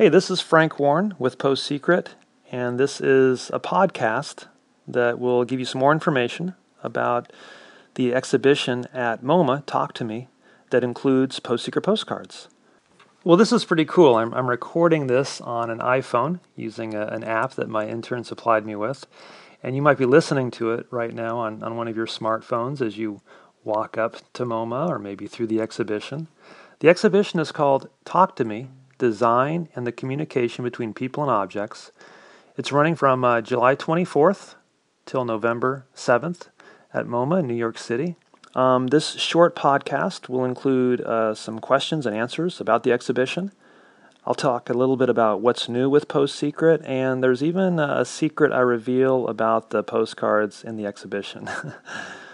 Hey, this is Frank Warren with Post Secret, and this is a podcast that will give you some more information about the exhibition at MoMA, Talk to Me, that includes Post Secret postcards. Well, this is pretty cool. I'm, I'm recording this on an iPhone using a, an app that my intern supplied me with. And you might be listening to it right now on, on one of your smartphones as you walk up to MoMA or maybe through the exhibition. The exhibition is called Talk to Me design, and the communication between people and objects. It's running from uh, July 24th till November 7th at MoMA in New York City. Um, this short podcast will include uh, some questions and answers about the exhibition. I'll talk a little bit about what's new with Post Secret, and there's even a secret I reveal about the postcards in the exhibition.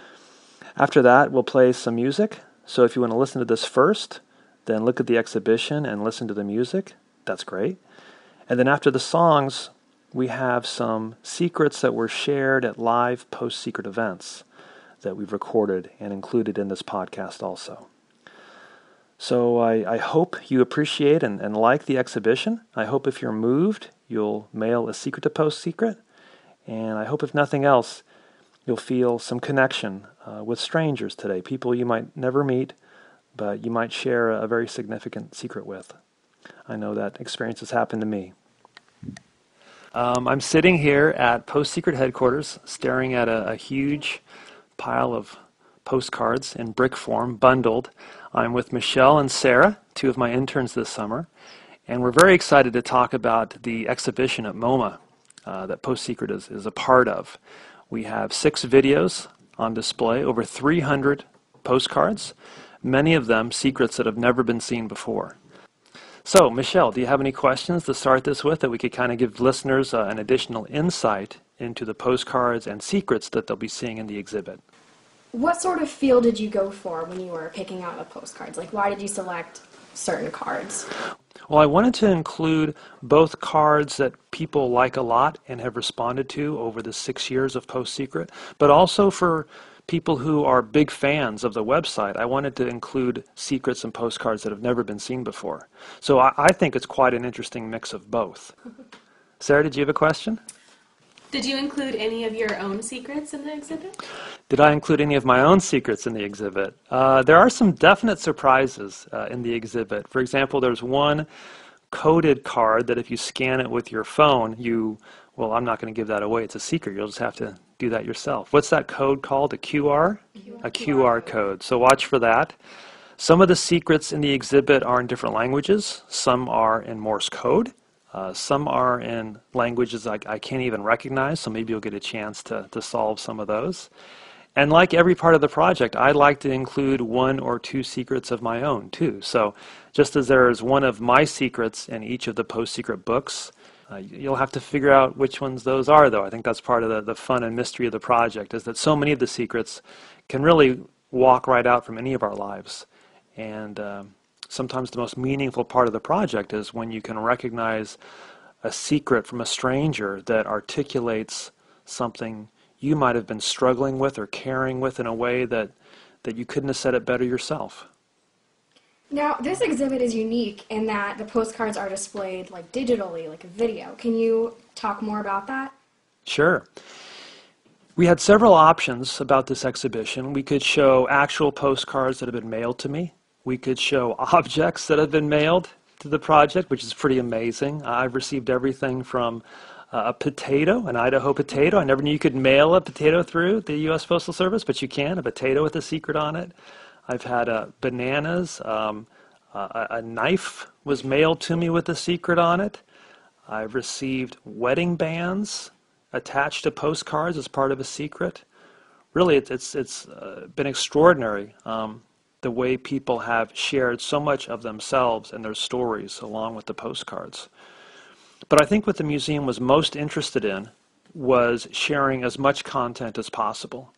After that, we'll play some music. So if you want to listen to this first, then look at the exhibition and listen to the music. That's great. And then after the songs, we have some secrets that were shared at live post secret events that we've recorded and included in this podcast also. So I, I hope you appreciate and, and like the exhibition. I hope if you're moved, you'll mail a secret to Post Secret. And I hope, if nothing else, you'll feel some connection uh, with strangers today, people you might never meet but you might share a very significant secret with. I know that experience has happened to me. Um, I'm sitting here at Post Secret headquarters, staring at a, a huge pile of postcards in brick form, bundled. I'm with Michelle and Sarah, two of my interns this summer, and we're very excited to talk about the exhibition at MoMA uh, that Post Secret is, is a part of. We have six videos on display, over 300 postcards, many of them secrets that have never been seen before. So, Michelle, do you have any questions to start this with that we could kind of give listeners uh, an additional insight into the postcards and secrets that they'll be seeing in the exhibit? What sort of feel did you go for when you were picking out the postcards? Like, why did you select certain cards? Well, I wanted to include both cards that people like a lot and have responded to over the six years of Post Secret, but also for people who are big fans of the website, I wanted to include secrets and postcards that have never been seen before. So I, I think it's quite an interesting mix of both. Sarah, did you have a question? Did you include any of your own secrets in the exhibit? Did I include any of my own secrets in the exhibit? Uh, there are some definite surprises uh, in the exhibit. For example, there's one coded card that if you scan it with your phone, you, well, I'm not going to give that away. It's a secret. You'll just have to do that yourself. What's that code called? A QR? QR. A QR code. So watch for that. Some of the secrets in the exhibit are in different languages. Some are in Morse code. Uh, some are in languages I, I can't even recognize, so maybe you'll get a chance to, to solve some of those. And like every part of the project, I like to include one or two secrets of my own too. So just as there is one of my secrets in each of the post secret books, uh, you'll have to figure out which ones those are, though. I think that's part of the, the fun and mystery of the project, is that so many of the secrets can really walk right out from any of our lives. And um, sometimes the most meaningful part of the project is when you can recognize a secret from a stranger that articulates something you might have been struggling with or caring with in a way that, that you couldn't have said it better yourself. Now, this exhibit is unique in that the postcards are displayed like digitally, like a video. Can you talk more about that? Sure. We had several options about this exhibition. We could show actual postcards that have been mailed to me. We could show objects that have been mailed to the project, which is pretty amazing. I've received everything from uh, a potato, an Idaho potato. I never knew you could mail a potato through the U.S. Postal Service, but you can, a potato with a secret on it. I've had uh, bananas. Um, uh, a knife was mailed to me with a secret on it. I've received wedding bands attached to postcards as part of a secret. Really, it's it's, it's uh, been extraordinary um, the way people have shared so much of themselves and their stories along with the postcards. But I think what the museum was most interested in was sharing as much content as possible.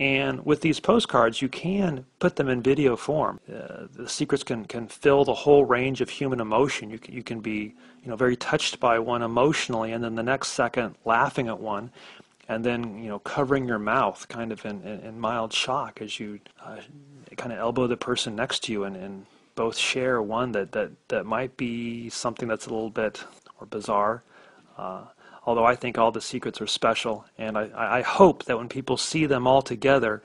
And with these postcards, you can put them in video form. Uh, the secrets can, can fill the whole range of human emotion. You can, you can be you know, very touched by one emotionally, and then the next second laughing at one, and then you know covering your mouth kind of in, in, in mild shock as you uh, kind of elbow the person next to you and, and both share one that, that, that might be something that's a little bit or bizarre. Uh, although I think all the secrets are special, and I, I hope that when people see them all together,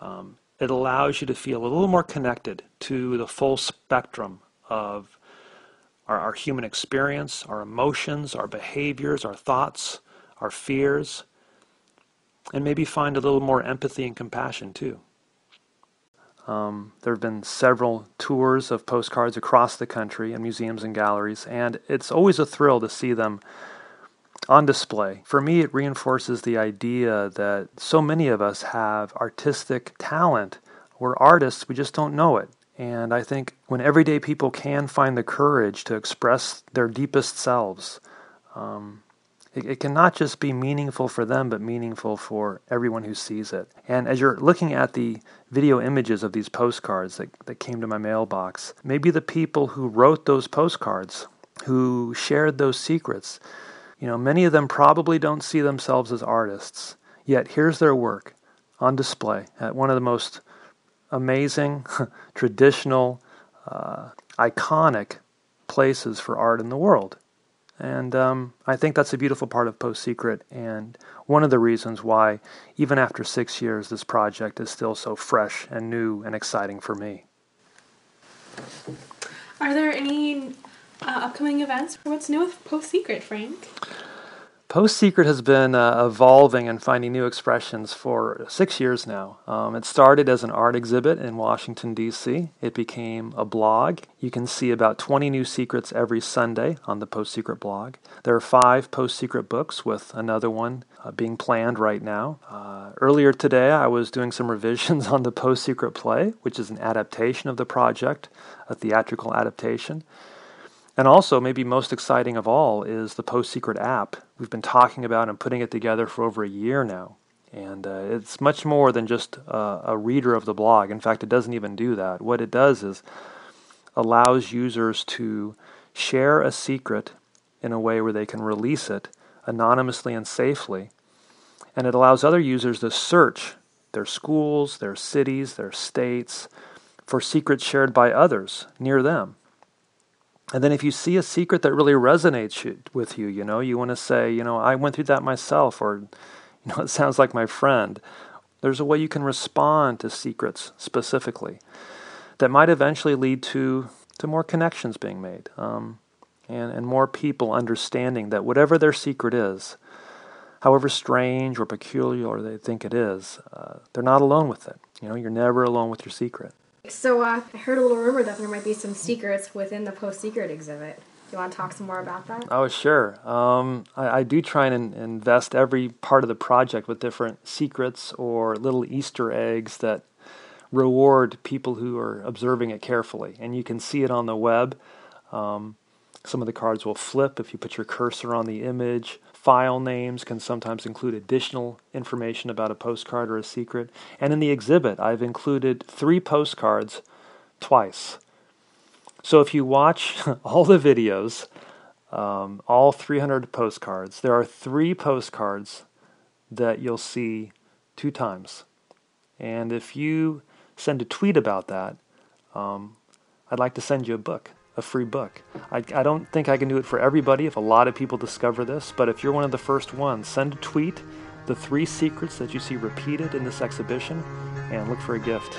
um, it allows you to feel a little more connected to the full spectrum of our, our human experience, our emotions, our behaviors, our thoughts, our fears, and maybe find a little more empathy and compassion too. Um, there have been several tours of postcards across the country in museums and galleries, and it's always a thrill to see them on display. For me, it reinforces the idea that so many of us have artistic talent. We're artists, we just don't know it. And I think when everyday people can find the courage to express their deepest selves, um, it, it can not just be meaningful for them, but meaningful for everyone who sees it. And as you're looking at the video images of these postcards that, that came to my mailbox, maybe the people who wrote those postcards, who shared those secrets, you know, many of them probably don't see themselves as artists. Yet here's their work on display at one of the most amazing, traditional, uh, iconic places for art in the world. And um, I think that's a beautiful part of Post Secret, and one of the reasons why, even after six years, this project is still so fresh and new and exciting for me. Are there any uh, upcoming events? For what's new with Post Secret, Frank? Post Secret has been uh, evolving and finding new expressions for six years now. Um, it started as an art exhibit in Washington, D.C., it became a blog. You can see about 20 new secrets every Sunday on the Post Secret blog. There are five Post Secret books, with another one uh, being planned right now. Uh, earlier today, I was doing some revisions on the Post Secret play, which is an adaptation of the project, a theatrical adaptation. And also, maybe most exciting of all is the Post Secret app. We've been talking about and putting it together for over a year now. And uh, it's much more than just a reader of the blog. In fact, it doesn't even do that. What it does is allows users to share a secret in a way where they can release it anonymously and safely. And it allows other users to search their schools, their cities, their states for secrets shared by others near them. And then if you see a secret that really resonates with you, you know, you want to say, you know, I went through that myself, or, you know, it sounds like my friend. There's a way you can respond to secrets specifically that might eventually lead to, to more connections being made um, and, and more people understanding that whatever their secret is, however strange or peculiar they think it is, uh, they're not alone with it. You know, you're never alone with your secret. So uh, I heard a little rumor that there might be some secrets within the post secret exhibit. Do you want to talk some more about that? Oh, sure. Um, I, I, do try and invest every part of the project with different secrets or little Easter eggs that reward people who are observing it carefully. And you can see it on the web. Um, some of the cards will flip if you put your cursor on the image. File names can sometimes include additional information about a postcard or a secret. And in the exhibit, I've included three postcards twice. So if you watch all the videos, um, all 300 postcards, there are three postcards that you'll see two times. And if you send a tweet about that, um, I'd like to send you a book a free book. I, I don't think I can do it for everybody if a lot of people discover this, but if you're one of the first ones, send a tweet the three secrets that you see repeated in this exhibition and look for a gift.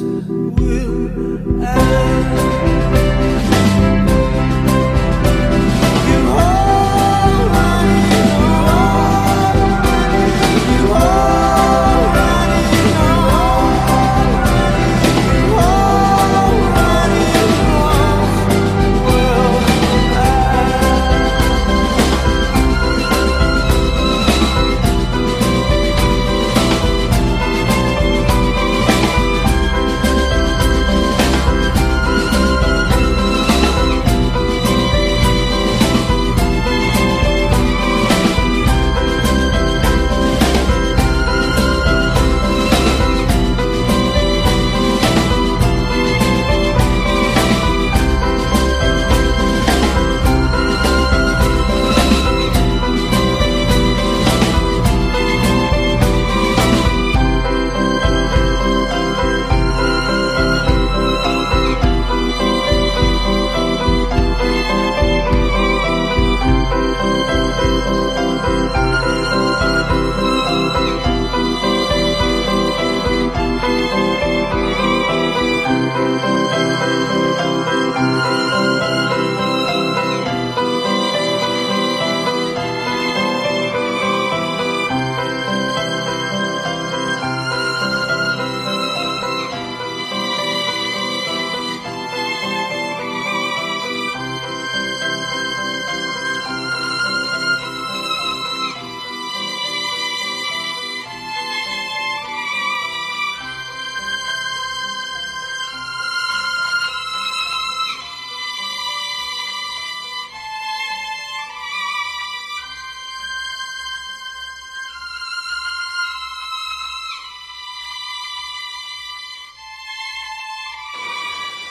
we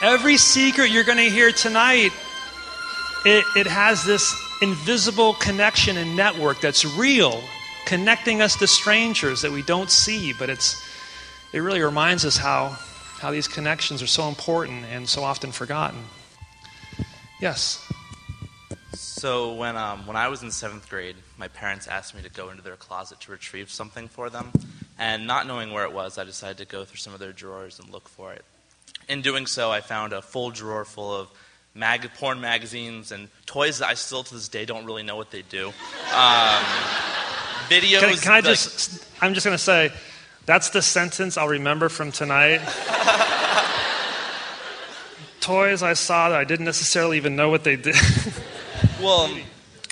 Every secret you're going to hear tonight, it, it has this invisible connection and network that's real, connecting us to strangers that we don't see, but it's, it really reminds us how, how these connections are so important and so often forgotten. Yes. So when um, when I was in seventh grade, my parents asked me to go into their closet to retrieve something for them, and not knowing where it was, I decided to go through some of their drawers and look for it. In doing so, I found a full drawer full of mag- porn magazines and toys that I still to this day don't really know what they do. Um, videos. Can, can I like- just, I'm just going to say, that's the sentence I'll remember from tonight. Toys I saw that I didn't necessarily even know what they did. Well,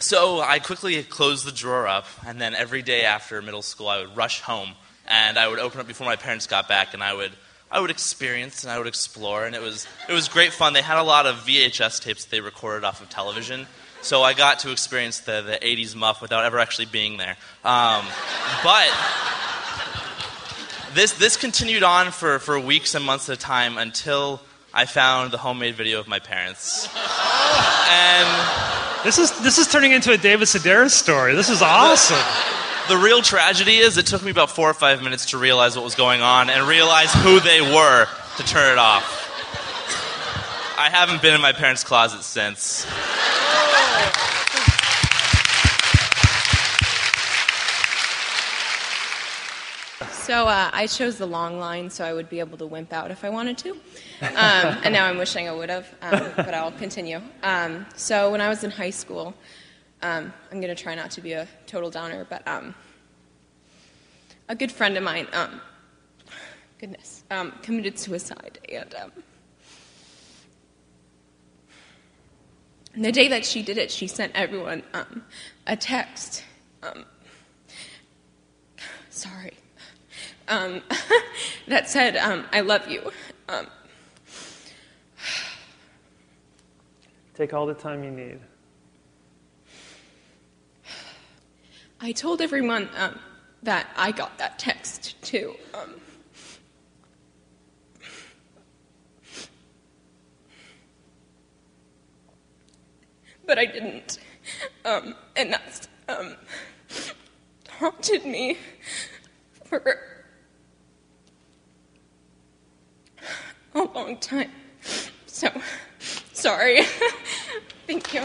so I quickly closed the drawer up, and then every day after middle school, I would rush home, and I would open up before my parents got back, and I would I would experience and I would explore, and it was it was great fun. They had a lot of VHS tapes that they recorded off of television, so I got to experience the the '80s muff without ever actually being there. Um, but this this continued on for, for weeks and months at a time until I found the homemade video of my parents, and. this, is, this is turning into a David Sedaris story. This is awesome. The real tragedy is it took me about four or five minutes to realize what was going on and realize who they were to turn it off. I haven't been in my parents' closet since. So uh, I chose the long line so I would be able to wimp out if I wanted to. Um, and now I'm wishing I would have, um, but I'll continue. Um, so when I was in high school, um, I'm going to try not to be a total downer, but um, a good friend of mine, um, goodness, um, committed suicide. And um, the day that she did it, she sent everyone um, a text. Sorry that said, I love you. Take all the time you need. I told everyone um, that I got that text too. Um, but I didn't. Um, and that's um, haunted me for a long time. So, sorry. Thank you.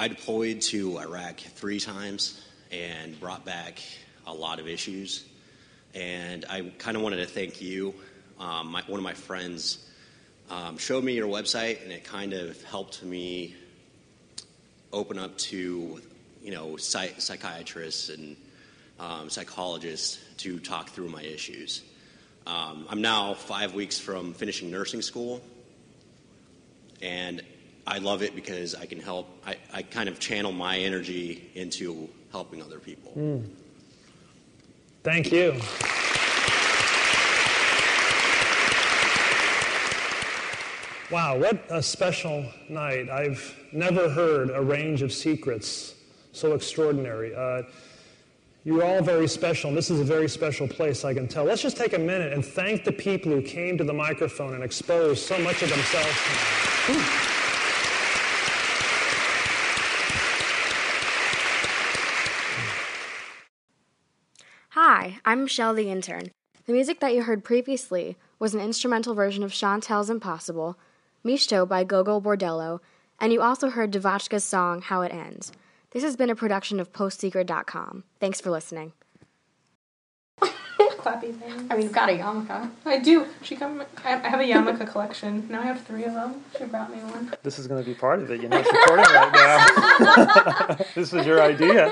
I deployed to Iraq three times and brought back a lot of issues. And I kind of wanted to thank you. Um, my, one of my friends um, showed me your website, and it kind of helped me open up to, you know, psych- psychiatrists and um, psychologists to talk through my issues. Um, I'm now five weeks from finishing nursing school, and I love it because I can help. I, I kind of channel my energy into helping other people. Thank you. Wow, what a special night. I've never heard a range of secrets so extraordinary. Uh, you're all very special, and this is a very special place, I can tell. Let's just take a minute and thank the people who came to the microphone and exposed so much of themselves tonight. Hi, I'm Michelle the intern. The music that you heard previously was an instrumental version of Shantel's Impossible, Mishto by Gogol Bordello, and you also heard DeVotchKa's song How It Ends. This has been a production of PostSecret.com. Thanks for listening. Clappy thing. I mean, you've got a yarmulke. I do. She come. I I have a yarmulke collection. Now I have three of them. She brought me one. This is going to be part of it. You know, it's recording right now. this was your idea.